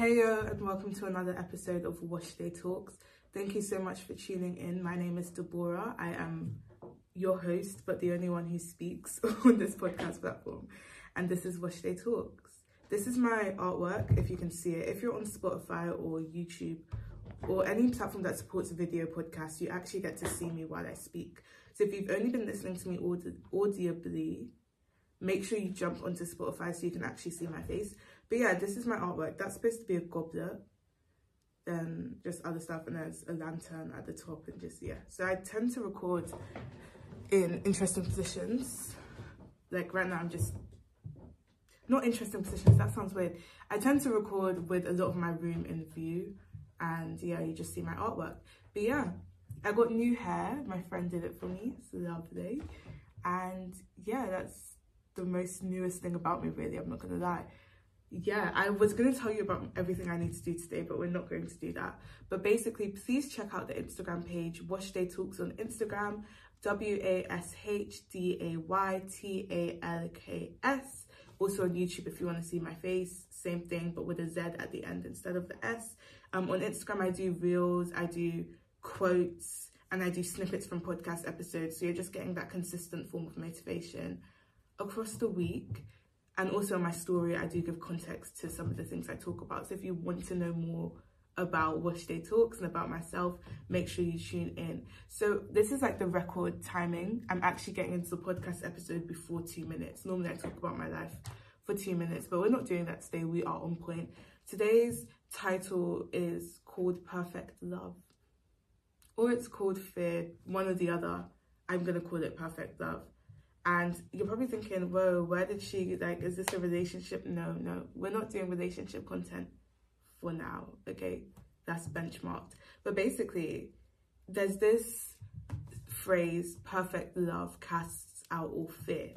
Heyo uh, and welcome to another episode of Wash Day Talks. Thank you so much for tuning in. My name is Deborah. I am your host, but the only one who speaks on this podcast platform. And this is Wash Day Talks. This is my artwork, if you can see it. If you're on Spotify or YouTube or any platform that supports video podcasts, you actually get to see me while I speak. So if you've only been listening to me audi- audibly, make sure you jump onto Spotify so you can actually see my face. But yeah, this is my artwork. That's supposed to be a goblet. Then just other stuff, and there's a lantern at the top, and just yeah. So I tend to record in interesting positions. Like right now, I'm just not interesting positions. That sounds weird. I tend to record with a lot of my room in view, and yeah, you just see my artwork. But yeah, I got new hair. My friend did it for me. It's lovely, and yeah, that's the most newest thing about me. Really, I'm not gonna lie yeah, I was going to tell you about everything I need to do today, but we're not going to do that. But basically, please check out the Instagram page, Wash Day Talks on Instagram, W A S H D A Y T A L K S. Also on YouTube, if you want to see my face, same thing, but with a Z at the end instead of the S. Um, on Instagram, I do reels, I do quotes, and I do snippets from podcast episodes. So you're just getting that consistent form of motivation across the week and also in my story i do give context to some of the things i talk about. So if you want to know more about wash day talks and about myself make sure you tune in. So this is like the record timing. I'm actually getting into the podcast episode before two minutes. Normally i talk about my life for two minutes but we're not doing that today. We are on point. Today's title is called perfect love or it's called fear. One or the other. I'm gonna call it perfect love and you're probably thinking, whoa, where did she, like, is this a relationship? No, no, we're not doing relationship content for now, okay? That's benchmarked. But basically, there's this phrase, perfect love casts out all fear.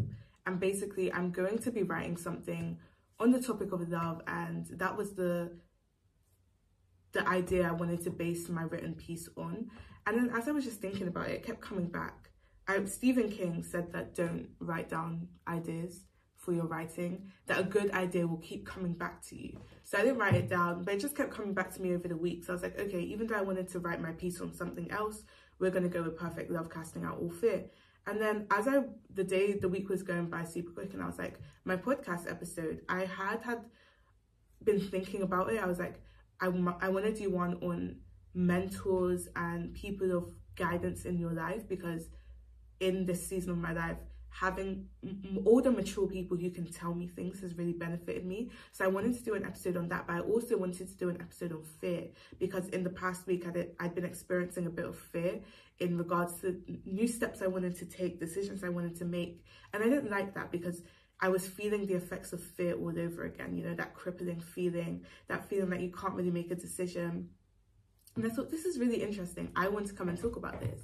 And basically, I'm going to be writing something on the topic of love, and that was the the idea I wanted to base my written piece on. And then as I was just thinking about it, it kept coming back I, Stephen King said that don't write down ideas for your writing, that a good idea will keep coming back to you. So I didn't write it down, but it just kept coming back to me over the week. So I was like, okay, even though I wanted to write my piece on something else, we're going to go with Perfect Love Casting Out All Fear. And then as I, the day, the week was going by super quick and I was like, my podcast episode, I had had been thinking about it. I was like, I, I want to do one on mentors and people of guidance in your life because in this season of my life having older mature people who can tell me things has really benefited me so i wanted to do an episode on that but i also wanted to do an episode on fear because in the past week i i'd been experiencing a bit of fear in regards to new steps i wanted to take decisions i wanted to make and i didn't like that because I was feeling the effects of fear all over again, you know, that crippling feeling, that feeling that you can't really make a decision. And I thought, this is really interesting. I want to come and talk about this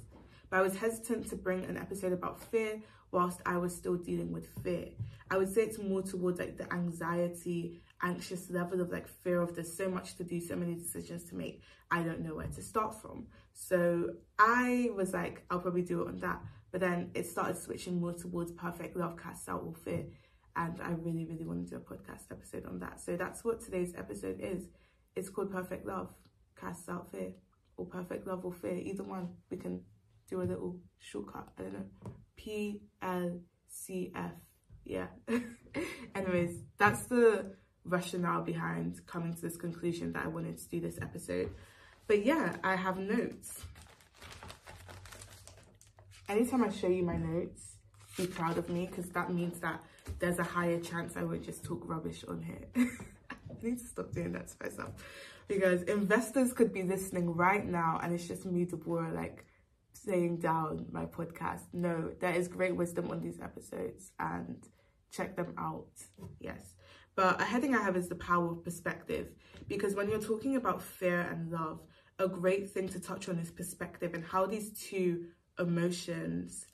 but I was hesitant to bring an episode about fear whilst I was still dealing with fear. I would say it's more towards like the anxiety, anxious level of like fear of there's so much to do, so many decisions to make. I don't know where to start from. So I was like, I'll probably do it on that. But then it started switching more towards perfect love casts out all fear. And I really, really want to do a podcast episode on that. So that's what today's episode is. It's called Perfect Love Casts Out Fear or Perfect Love or Fear. Either one we can do a little shortcut. I don't know. P L C F. Yeah. Anyways, that's the rationale behind coming to this conclusion that I wanted to do this episode. But yeah, I have notes. Anytime I show you my notes, be proud of me because that means that there's a higher chance I won't just talk rubbish on here. I need to stop doing that to myself because investors could be listening right now and it's just me, Deborah, like saying down my podcast. No, there is great wisdom on these episodes and check them out. Yes. But a heading I have is the power of perspective because when you're talking about fear and love, a great thing to touch on is perspective and how these two emotions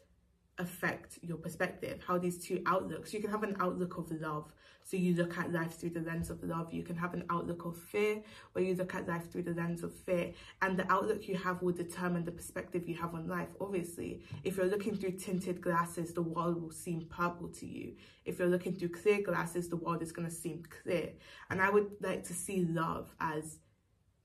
affect your perspective, how these two outlooks, you can have an outlook of love. So you look at life through the lens of love. You can have an outlook of fear where you look at life through the lens of fear. And the outlook you have will determine the perspective you have on life. Obviously, if you're looking through tinted glasses, the world will seem purple to you. If you're looking through clear glasses, the world is going to seem clear. And I would like to see love as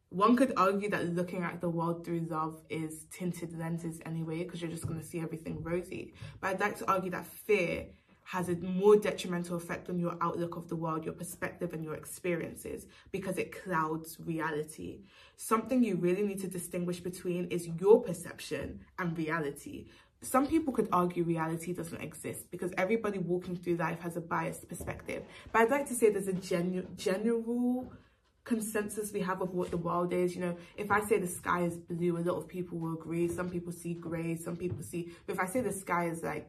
one could argue that looking at the world through love is tinted lenses anyway, because you're just going to see everything rosy. But I'd like to argue that fear has a more detrimental effect on your outlook of the world, your perspective, and your experiences because it clouds reality. Something you really need to distinguish between is your perception and reality. Some people could argue reality doesn't exist because everybody walking through life has a biased perspective. But I'd like to say there's a genu- general consensus we have of what the world is. You know, if I say the sky is blue, a lot of people will agree. Some people see grey, some people see. But if I say the sky is like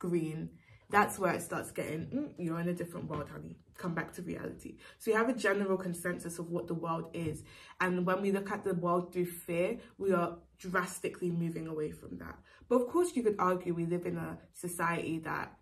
green, that's where it starts getting, mm, you're in a different world, honey. Come back to reality. So you have a general consensus of what the world is. And when we look at the world through fear, we are drastically moving away from that. But of course, you could argue we live in a society that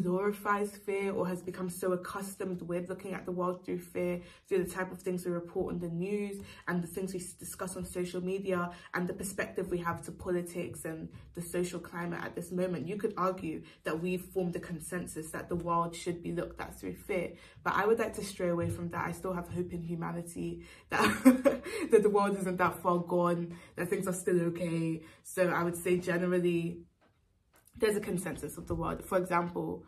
glorifies fear or has become so accustomed with looking at the world through fear, through the type of things we report on the news and the things we discuss on social media and the perspective we have to politics and the social climate at this moment. You could argue that we've formed a consensus that the world should be looked at through fear. But I would like to stray away from that. I still have hope in humanity that, that the world isn't that far gone, that things are still okay. So I would say generally there's a consensus of the world. For example,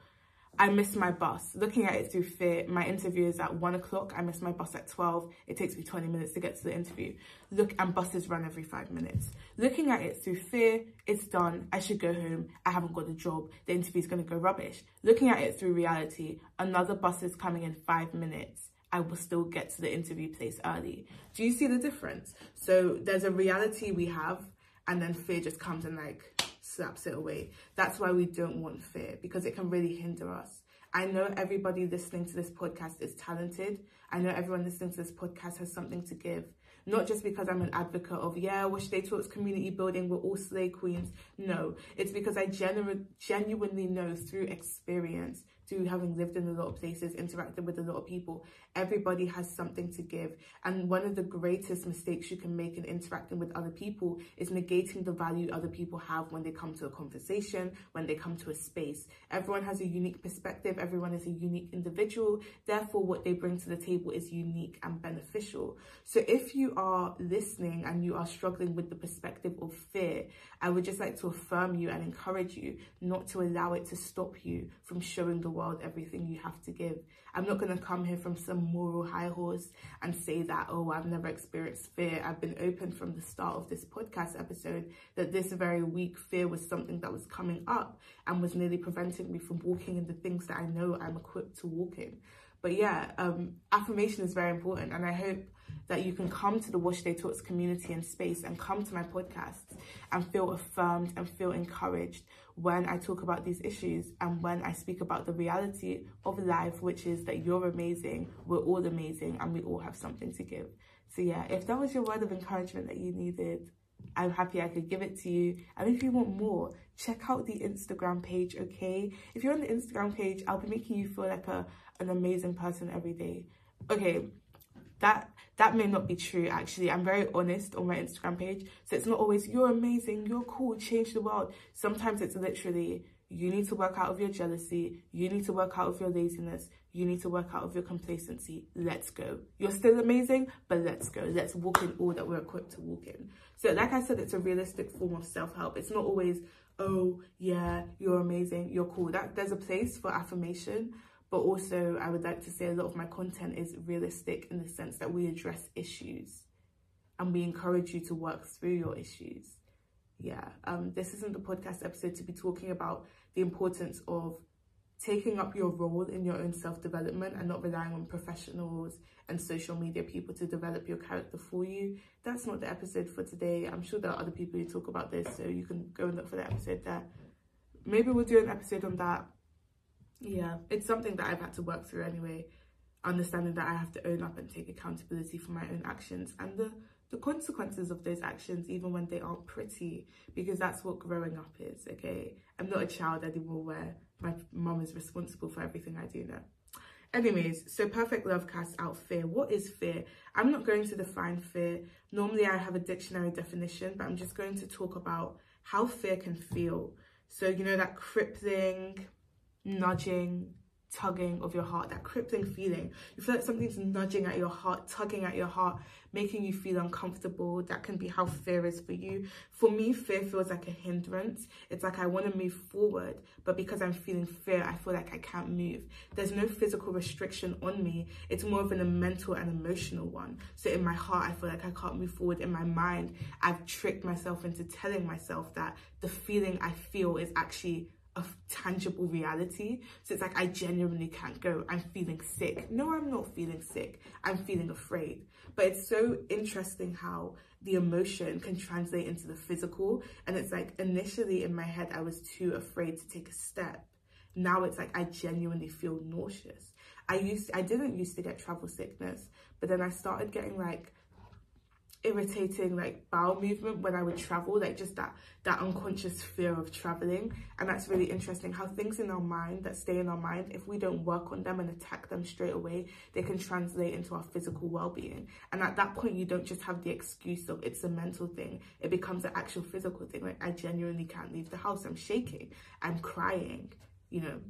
I miss my bus. Looking at it through fear, my interview is at one o'clock. I miss my bus at 12. It takes me 20 minutes to get to the interview. Look, and buses run every five minutes. Looking at it through fear, it's done. I should go home. I haven't got a job. The interview is going to go rubbish. Looking at it through reality, another bus is coming in five minutes. I will still get to the interview place early. Do you see the difference? So there's a reality we have, and then fear just comes and like slaps it away. That's why we don't want fear because it can really hinder us. I know everybody listening to this podcast is talented. I know everyone listening to this podcast has something to give. Not just because I'm an advocate of, yeah, Wash Day Talks community building, we're all slay queens. No, it's because I genu- genuinely know through experience through having lived in a lot of places, interacted with a lot of people, everybody has something to give. And one of the greatest mistakes you can make in interacting with other people is negating the value other people have when they come to a conversation, when they come to a space. Everyone has a unique perspective, everyone is a unique individual. Therefore, what they bring to the table is unique and beneficial. So if you are listening and you are struggling with the perspective of fear, I would just like to affirm you and encourage you not to allow it to stop you from showing the world everything you have to give. I'm not going to come here from some moral high horse and say that, oh, I've never experienced fear. I've been open from the start of this podcast episode that this very week fear was something that was coming up and was nearly preventing me from walking in the things that I know I'm equipped to walk in. But yeah, um, affirmation is very important, and I hope that you can come to the Wash Day Talks community and space and come to my podcasts and feel affirmed and feel encouraged when I talk about these issues and when I speak about the reality of life, which is that you're amazing, we're all amazing, and we all have something to give. So, yeah, if that was your word of encouragement that you needed, I'm happy I could give it to you. And if you want more, check out the Instagram page, okay? If you're on the Instagram page, I'll be making you feel like a an amazing person every day. Okay, that that may not be true actually. I'm very honest on my Instagram page. So it's not always you're amazing, you're cool, change the world. Sometimes it's literally you need to work out of your jealousy, you need to work out of your laziness, you need to work out of your complacency. Let's go. You're still amazing, but let's go. Let's walk in all that we're equipped to walk in. So, like I said, it's a realistic form of self help. It's not always, oh, yeah, you're amazing, you're cool. That There's a place for affirmation, but also I would like to say a lot of my content is realistic in the sense that we address issues and we encourage you to work through your issues. Yeah, um, this isn't the podcast episode to be talking about the importance of taking up your role in your own self-development and not relying on professionals and social media people to develop your character for you. That's not the episode for today. I'm sure there are other people who talk about this, so you can go and look for the episode there. Maybe we'll do an episode on that. Yeah, it's something that I've had to work through anyway. Understanding that I have to own up and take accountability for my own actions and the the consequences of those actions, even when they aren't pretty, because that's what growing up is, okay? I'm not a child anymore where my mom is responsible for everything I do now. Anyways, so perfect love casts out fear. What is fear? I'm not going to define fear. Normally I have a dictionary definition, but I'm just going to talk about how fear can feel. So, you know, that crippling, Mm. nudging, tugging of your heart, that crippling feeling. You feel like something's nudging at your heart, tugging at your heart, making you feel uncomfortable. That can be how fear is for you. For me, fear feels like a hindrance. It's like I want to move forward, but because I'm feeling fear, I feel like I can't move. There's no physical restriction on me. It's more of an, a mental and emotional one. So in my heart, I feel like I can't move forward. In my mind, I've tricked myself into telling myself that the feeling I feel is actually a tangible reality. So it's like I genuinely can't go. I'm feeling sick. No, I'm not feeling sick. I'm feeling afraid. But it's so interesting how the emotion can translate into the physical. And it's like initially in my head, I was too afraid to take a step. Now it's like I genuinely feel nauseous. I used I didn't used to get travel sickness, but then I started getting like irritating like bowel movement when I would travel, like just that that unconscious fear of traveling. And that's really interesting how things in our mind that stay in our mind, if we don't work on them and attack them straight away, they can translate into our physical well-being. And at that point, you don't just have the excuse of it's a mental thing. It becomes an actual physical thing. Like I genuinely can't leave the house. I'm shaking. I'm crying. You know,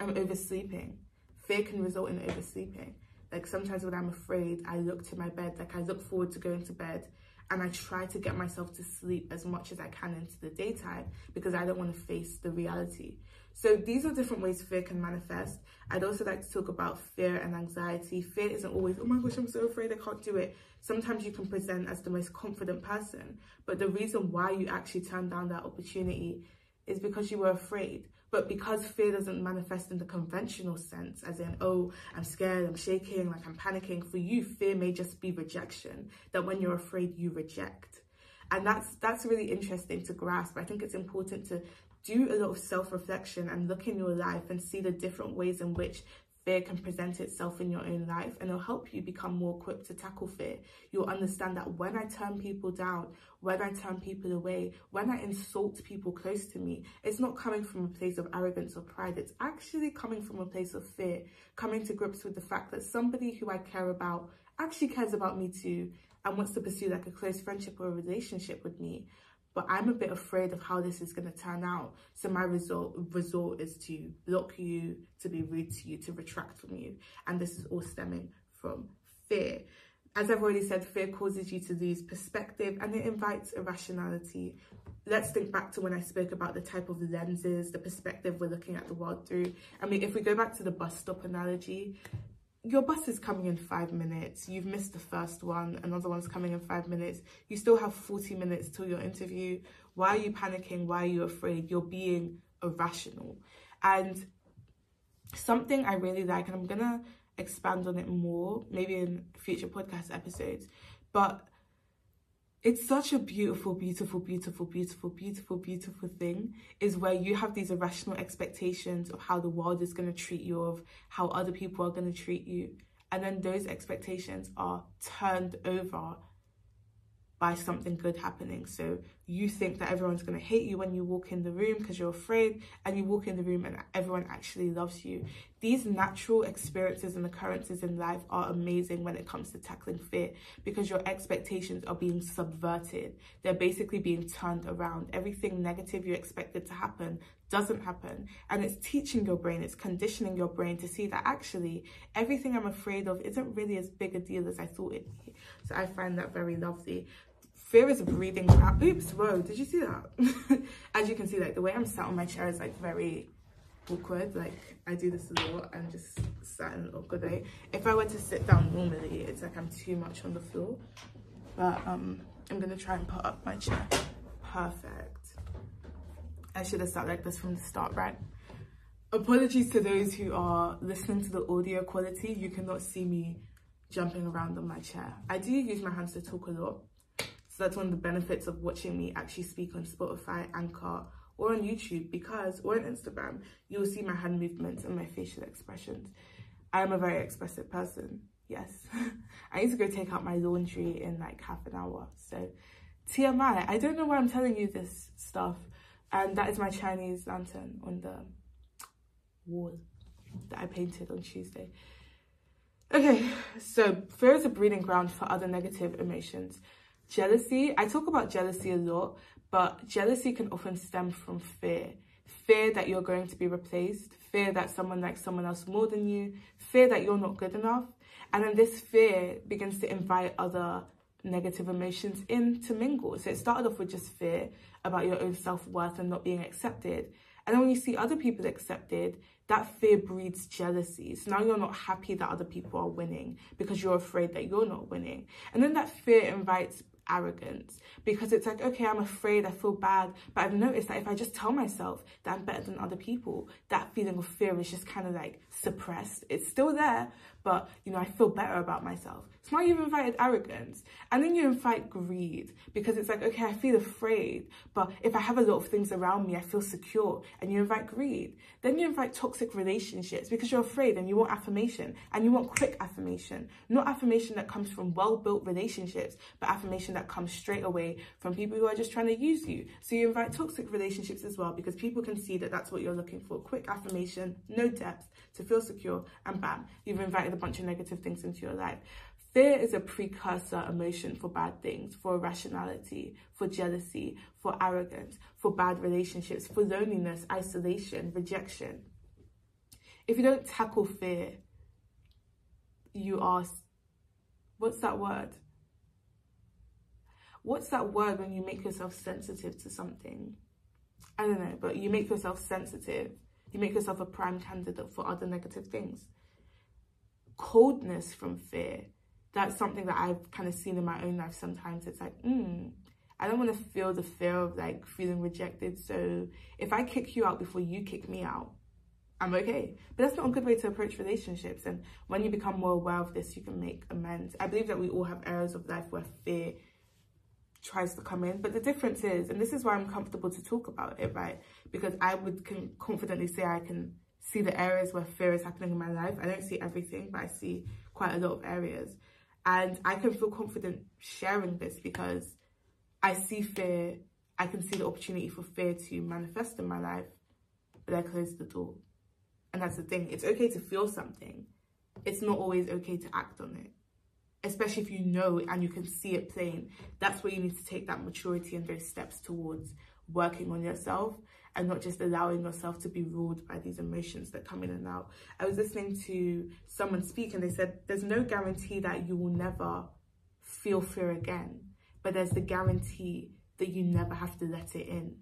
I'm oversleeping. Fear can result in oversleeping. Like sometimes when I'm afraid, I look to my bed, like I look forward to going to bed and I try to get myself to sleep as much as I can into the daytime because I don't want to face the reality. So these are different ways fear can manifest. I'd also like to talk about fear and anxiety. Fear isn't always, oh my gosh, I'm so afraid I can't do it. Sometimes you can present as the most confident person, but the reason why you actually turn down that opportunity is because you were afraid. But because fear doesn't manifest in the conventional sense, as in, oh, I'm scared, I'm shaking, like I'm panicking, for you, fear may just be rejection, that when you're afraid, you reject. And that's that's really interesting to grasp. I think it's important to do a lot of self-reflection and look in your life and see the different ways in which fear can present itself in your own life and it'll help you become more equipped to tackle fear. You'll understand that when I turn people down, when I turn people away, when I insult people close to me, it's not coming from a place of arrogance or pride. It's actually coming from a place of fear, coming to grips with the fact that somebody who I care about actually cares about me too and wants to pursue like a close friendship or a relationship with me but I'm a bit afraid of how this is going to turn out. So my result resort is to block you, to be rude to you, to retract from you. And this is all stemming from fear. As I've already said, fear causes you to lose perspective and it invites irrationality. Let's think back to when I spoke about the type of lenses, the perspective we're looking at the world through. I mean, if we go back to the bus stop analogy, your bus is coming in five minutes. You've missed the first one. Another one's coming in five minutes. You still have 40 minutes till your interview. Why are you panicking? Why are you afraid? You're being irrational. And something I really like, and I'm to expand on it more, maybe in future podcast episodes, but it's such a beautiful, beautiful, beautiful, beautiful, beautiful, beautiful thing is where you have these irrational expectations of how the world is going to treat you, of how other people are going to treat you. And then those expectations are turned over by something good happening. So you think that everyone's going to hate you when you walk in the room because you're afraid, and you walk in the room and everyone actually loves you. These natural experiences and occurrences in life are amazing when it comes to tackling fear because your expectations are being subverted. They're basically being turned around. Everything negative you expected to happen doesn't happen. And it's teaching your brain, it's conditioning your brain to see that actually everything I'm afraid of isn't really as big a deal as I thought be. So I find that very lovely fear is breathing trap. Oops, whoa, did you see that? As you can see, like the way I'm sat on my chair is like very awkward. Like I do this a lot and just sat in an awkward way. If I were to sit down normally, it's like I'm too much on the floor. But um, I'm gonna try and put up my chair. Perfect. I should have sat like this from the start, right? Apologies to those who are listening to the audio quality. You cannot see me jumping around on my chair. I do use my hands to talk a lot so that's one of the benefits of watching me actually speak on Spotify, Anchor, or on YouTube because, or on Instagram, you'll see my hand movements and my facial expressions. I am a very expressive person. Yes. I need to go take out my laundry in like half an hour. So TMI, I don't know why I'm telling you this stuff. And that is my Chinese lantern on the wall that I painted on Tuesday. Okay, so fear is a breeding ground for other negative emotions. Jealousy, I talk about jealousy a lot, but jealousy can often stem from fear. Fear that you're going to be replaced, fear that someone likes someone else more than you, fear that you're not good enough. And then this fear begins to invite other negative emotions in to mingle. So it started off with just fear about your own self worth and not being accepted. And then when you see other people accepted, that fear breeds jealousy. So now you're not happy that other people are winning because you're afraid that you're not winning. And then that fear invites arrogance because it's like, okay, I'm afraid, I feel bad. But I've noticed that if I just tell myself that I'm better than other people, that feeling of fear is just kind of like suppressed. It's still there, but you know, I feel better about myself. So now you've invited arrogance and then you invite greed because it's like, okay, I feel afraid, but if I have a lot of things around me, I feel secure and you invite greed. Then you invite toxic relationships because you're afraid and you want affirmation and you want quick affirmation, not affirmation that comes from well-built relationships, but affirmation that comes straight away from people who are just trying to use you. So you invite toxic relationships as well because people can see that that's what you're looking for. Quick affirmation, no depth, to feel secure, and bam, you've invited a bunch of negative things into your life. Fear is a precursor emotion for bad things, for irrationality, for jealousy, for arrogance, for bad relationships, for loneliness, isolation, rejection. If you don't tackle fear, you are, what's that word? What's that word when you make yourself sensitive to something? I don't know, but you make yourself sensitive you make yourself a prime candidate for other negative things. Coldness from fear. That's something that I've kind of seen in my own life sometimes. It's like, hmm, I don't want to feel the fear of like feeling rejected. So if I kick you out before you kick me out, I'm okay. But that's not a good way to approach relationships. And when you become more aware of this, you can make amends. I believe that we all have areas of life where fear tries to come in. But the difference is, and this is why I'm comfortable to talk about it, right? Because I would can confidently say I can see the areas where fear is happening in my life. I don't see everything, but I see quite a lot of areas. And I can feel confident sharing this because I see fear, I can see the opportunity for fear to manifest in my life, but I close the door. And that's the thing. It's okay to feel something. It's not always okay to act on it especially if you know and you can see it plain, that's where you need to take that maturity and those steps towards working on yourself and not just allowing yourself to be ruled by these emotions that come in and out. I was listening to someone speak and they said there's no guarantee that you will never feel fear again, but there's the guarantee that you never have to let it in.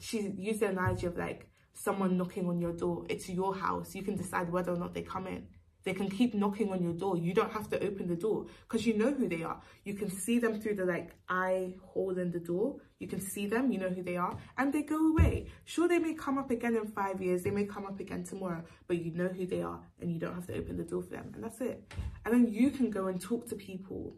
She used the analogy of like someone knocking on your door. It's your house. You can decide whether or not they come in. They can keep knocking on your door. You don't have to open the door because you know who they are. You can see them through the like eye hole in the door. You can see them, you know who they are, and they go away. Sure, they may come up again in five years. They may come up again tomorrow, but you know who they are and you don't have to open the door for them. And that's it. And then you can go and talk to people.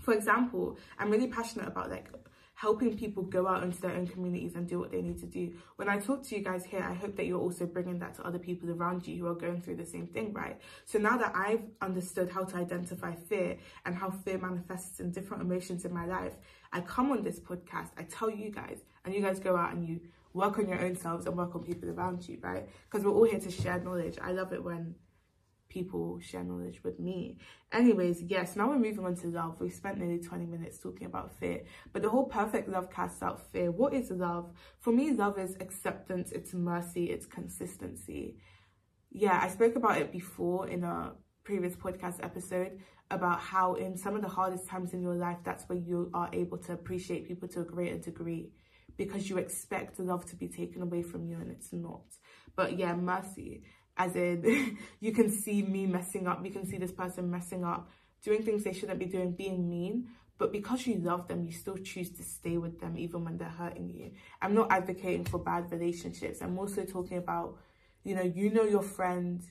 For example, I'm really passionate about like helping people go out into their own communities and do what they need to do. When I talk to you guys here, I hope that you're also bringing that to other people around you who are going through the same thing, right? So now that I've understood how to identify fear and how fear manifests in different emotions in my life, I come on this podcast, I tell you guys, and you guys go out and you work on your own selves and work on people around you, right? Because we're all here to share knowledge. I love it when people share knowledge with me. Anyways, yes, now we're moving on to love. We've spent nearly 20 minutes talking about fear, but the whole perfect love casts out fear. What is love? For me, love is acceptance, it's mercy, it's consistency. Yeah, I spoke about it before in a previous podcast episode about how in some of the hardest times in your life, that's where you are able to appreciate people to a greater degree because you expect love to be taken away from you and it's not. But yeah, mercy as in you can see me messing up you can see this person messing up doing things they shouldn't be doing being mean but because you love them you still choose to stay with them even when they're hurting you i'm not advocating for bad relationships i'm also talking about you know you know your friend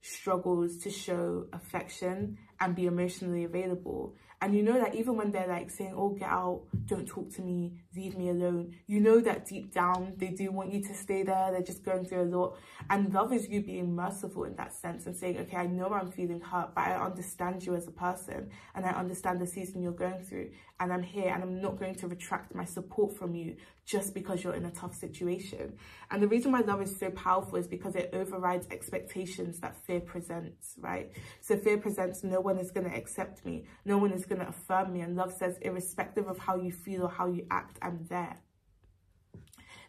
struggles to show affection and be emotionally available. And you know that even when they're like saying, oh, get out, don't talk to me, leave me alone, you know that deep down they do want you to stay there. They're just going through a lot. And love is you being merciful in that sense and saying, okay, I know I'm feeling hurt, but I understand you as a person and I understand the season you're going through. And I'm here and I'm not going to retract my support from you just because you're in a tough situation. And the reason why love is so powerful is because it overrides expectations that fear presents, right? So fear presents no one is going to accept me, no one is going to affirm me. And love says, irrespective of how you feel or how you act, I'm there.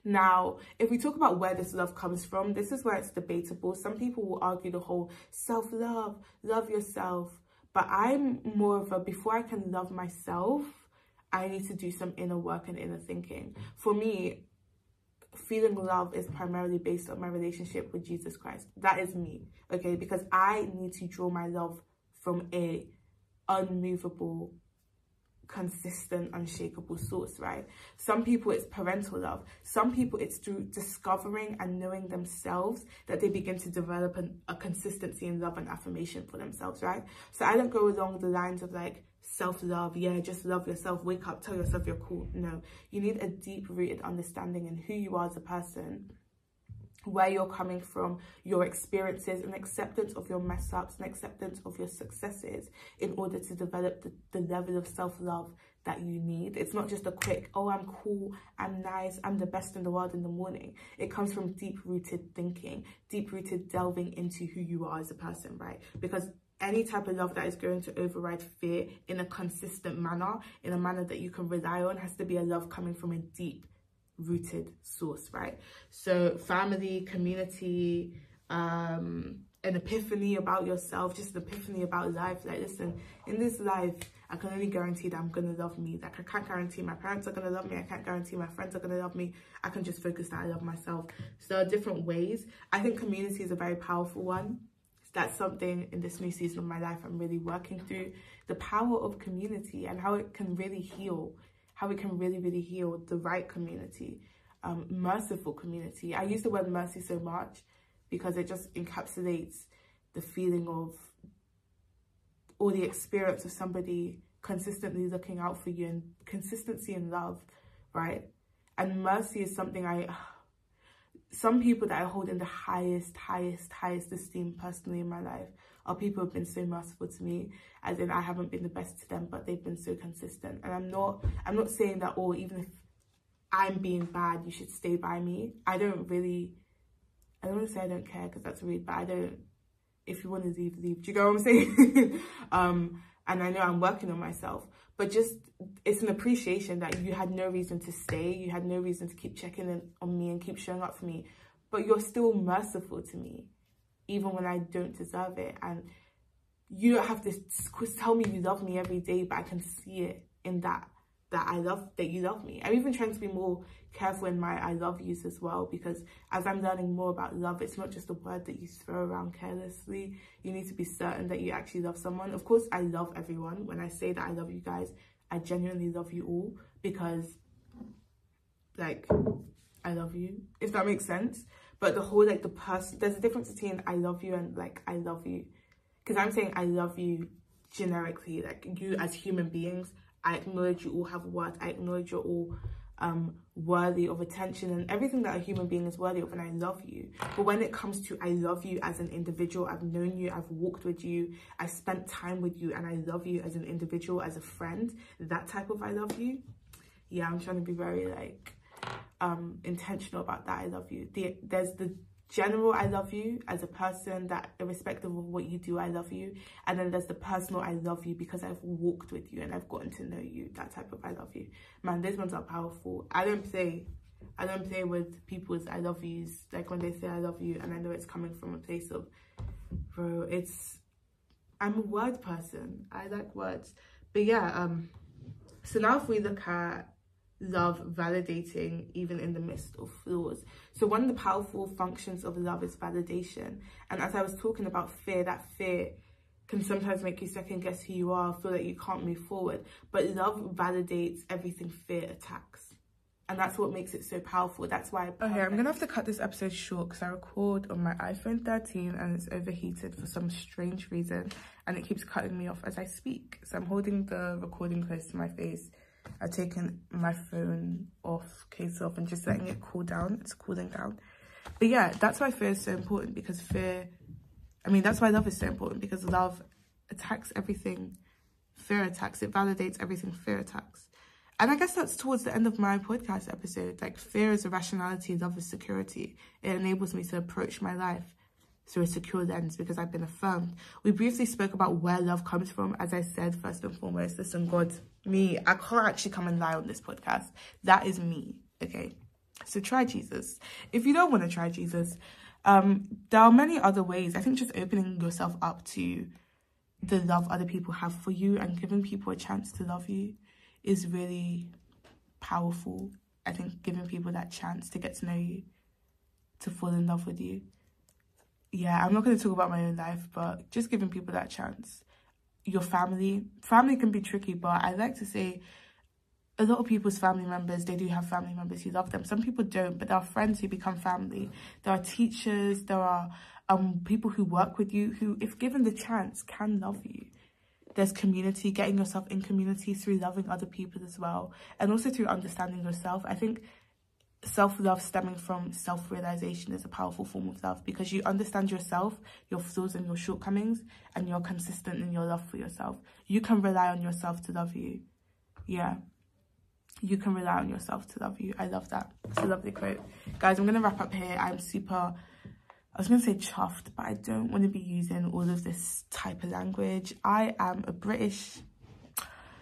Now, if we talk about where this love comes from, this is where it's debatable. Some people will argue the whole self-love, love yourself. But I'm more of a, before I can love myself, I need to do some inner work and inner thinking. For me, feeling love is primarily based on my relationship with Jesus Christ. That is me, okay? Because I need to draw my love from a unmovable, consistent, unshakable source, right? Some people it's parental love. Some people it's through discovering and knowing themselves that they begin to develop an, a consistency in love and affirmation for themselves, right? So I don't go along the lines of like, self-love yeah just love yourself wake up tell yourself you're cool no you need a deep rooted understanding in who you are as a person where you're coming from, your experiences, and acceptance of your mess ups and acceptance of your successes in order to develop the, the level of self love that you need. It's not just a quick, oh, I'm cool, I'm nice, I'm the best in the world in the morning. It comes from deep rooted thinking, deep rooted delving into who you are as a person, right? Because any type of love that is going to override fear in a consistent manner, in a manner that you can rely on, has to be a love coming from a deep rooted source, right? So family, community, um, an epiphany about yourself, just an epiphany about life. Like, listen, in this life, I can only guarantee that I'm gonna love me. Like, I can't guarantee my parents are gonna love me. I can't guarantee my friends are gonna love me. I can just focus that I love myself. So different ways. I think community is a very powerful one. That's something in this new season of my life I'm really working through. The power of community and how it can really heal how we can really, really heal the right community, um, merciful community. I use the word mercy so much because it just encapsulates the feeling of or the experience of somebody consistently looking out for you and consistency in love, right? And mercy is something I, some people that I hold in the highest, highest, highest esteem personally in my life or people have been so merciful to me as in I haven't been the best to them but they've been so consistent. And I'm not I'm not saying that oh, even if I'm being bad you should stay by me. I don't really I don't want to say I don't care because that's rude but I don't if you want to leave leave. Do you go what I'm saying? Um and I know I'm working on myself but just it's an appreciation that you had no reason to stay you had no reason to keep checking in on me and keep showing up for me but you're still merciful to me even when I don't deserve it. And you don't have to tell me you love me every day, but I can see it in that that I love that you love me. I'm even trying to be more careful in my I love yous as well because as I'm learning more about love, it's not just a word that you throw around carelessly. You need to be certain that you actually love someone. Of course, I love everyone. When I say that I love you guys, I genuinely love you all because like I love you, if that makes sense. But the whole like the person, there's a difference between I love you and like I love you. Because I'm saying I love you generically, like you as human beings. I acknowledge you all have worth. I acknowledge you're all um, worthy of attention and everything that a human being is worthy of and I love you. But when it comes to I love you as an individual, I've known you, I've walked with you, I spent time with you and I love you as an individual, as a friend, that type of I love you. Yeah, I'm trying to be very like um intentional about that i love you. The, there's the general i love you as a person that irrespective of what you do i love you. And then there's the personal i love you because i've walked with you and i've gotten to know you that type of i love you. Man those ones are powerful. I don't play i don't play with people's i love yous. Like when they say i love you and i know it's coming from a place of bro it's i'm a word person. I like words. But yeah um so now if we look at love validating even in the midst of flaws. So one of the powerful functions of love is validation. And as I was talking about fear, that fear can sometimes make you second guess who you are, feel that you can't move forward. But love validates everything fear attacks. and that's what makes it so powerful that's why okay i'm gonna have to cut this episode short because i record on my iphone 13 and it's overheated for some strange reason and it keeps cutting me off as i speak so i'm holding the recording close to my face i've taken my phone off case off and just letting it cool down. It's cooling down. But yeah that's why fear is so important because fear i mean that's why love is so important because love attacks everything. Fear attacks. It validates everything fear attacks. And I guess that's towards the end of my podcast episode. Like, fear is irrationality, love is security. It enables me to approach my life through a secure lens because I've been affirmed. We briefly spoke about where love comes from. As I said, first and foremost, listen, God, me, I can't actually come and lie on this podcast. That is me, okay? So try Jesus. If you don't want to try Jesus, um, there are many other ways. I think just opening yourself up to the love other people have for you and giving people a chance to love you is really powerful. I think giving people that chance to get to know you, to fall in love with you. Yeah, I'm not going to talk about my own life, but just giving people that chance. Your family. Family can be tricky, but I like to say a lot of people's family members, they do have family members who love them. Some people don't, but there are friends who become family. There are teachers, there are um people who work with you who, if given the chance, can love you there's community, getting yourself in community through loving other people as well, and also through understanding yourself. I think self-love stemming from self-realization is a powerful form of love because you understand yourself, your flaws and your shortcomings, and you're consistent in your love for yourself. You can rely on yourself to love you. Yeah. You can rely on yourself to love you. I love that. It's a lovely quote. Guys, I'm to wrap up here. I'm super I was going to say chuffed, but I don't want to be using all of this type of language. I am a British,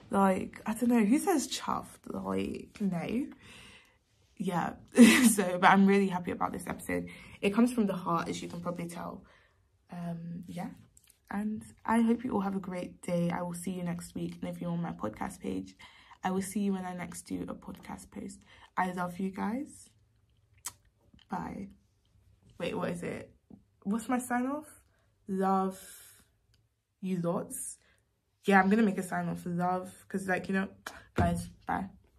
like, I don't know, who says chuffed? Like, no. Yeah, so, but I'm really happy about this episode. It comes from the heart, as you can probably tell. Um, yeah, and I hope you all have a great day. I will see you next week. And if you're on my podcast page, I will see you when I next do a podcast post. I love you guys. Bye. Wait, what is it? What's my sign off? Love you lots. Yeah, I'm gonna make a sign off. Love, because like, you know, guys, bye.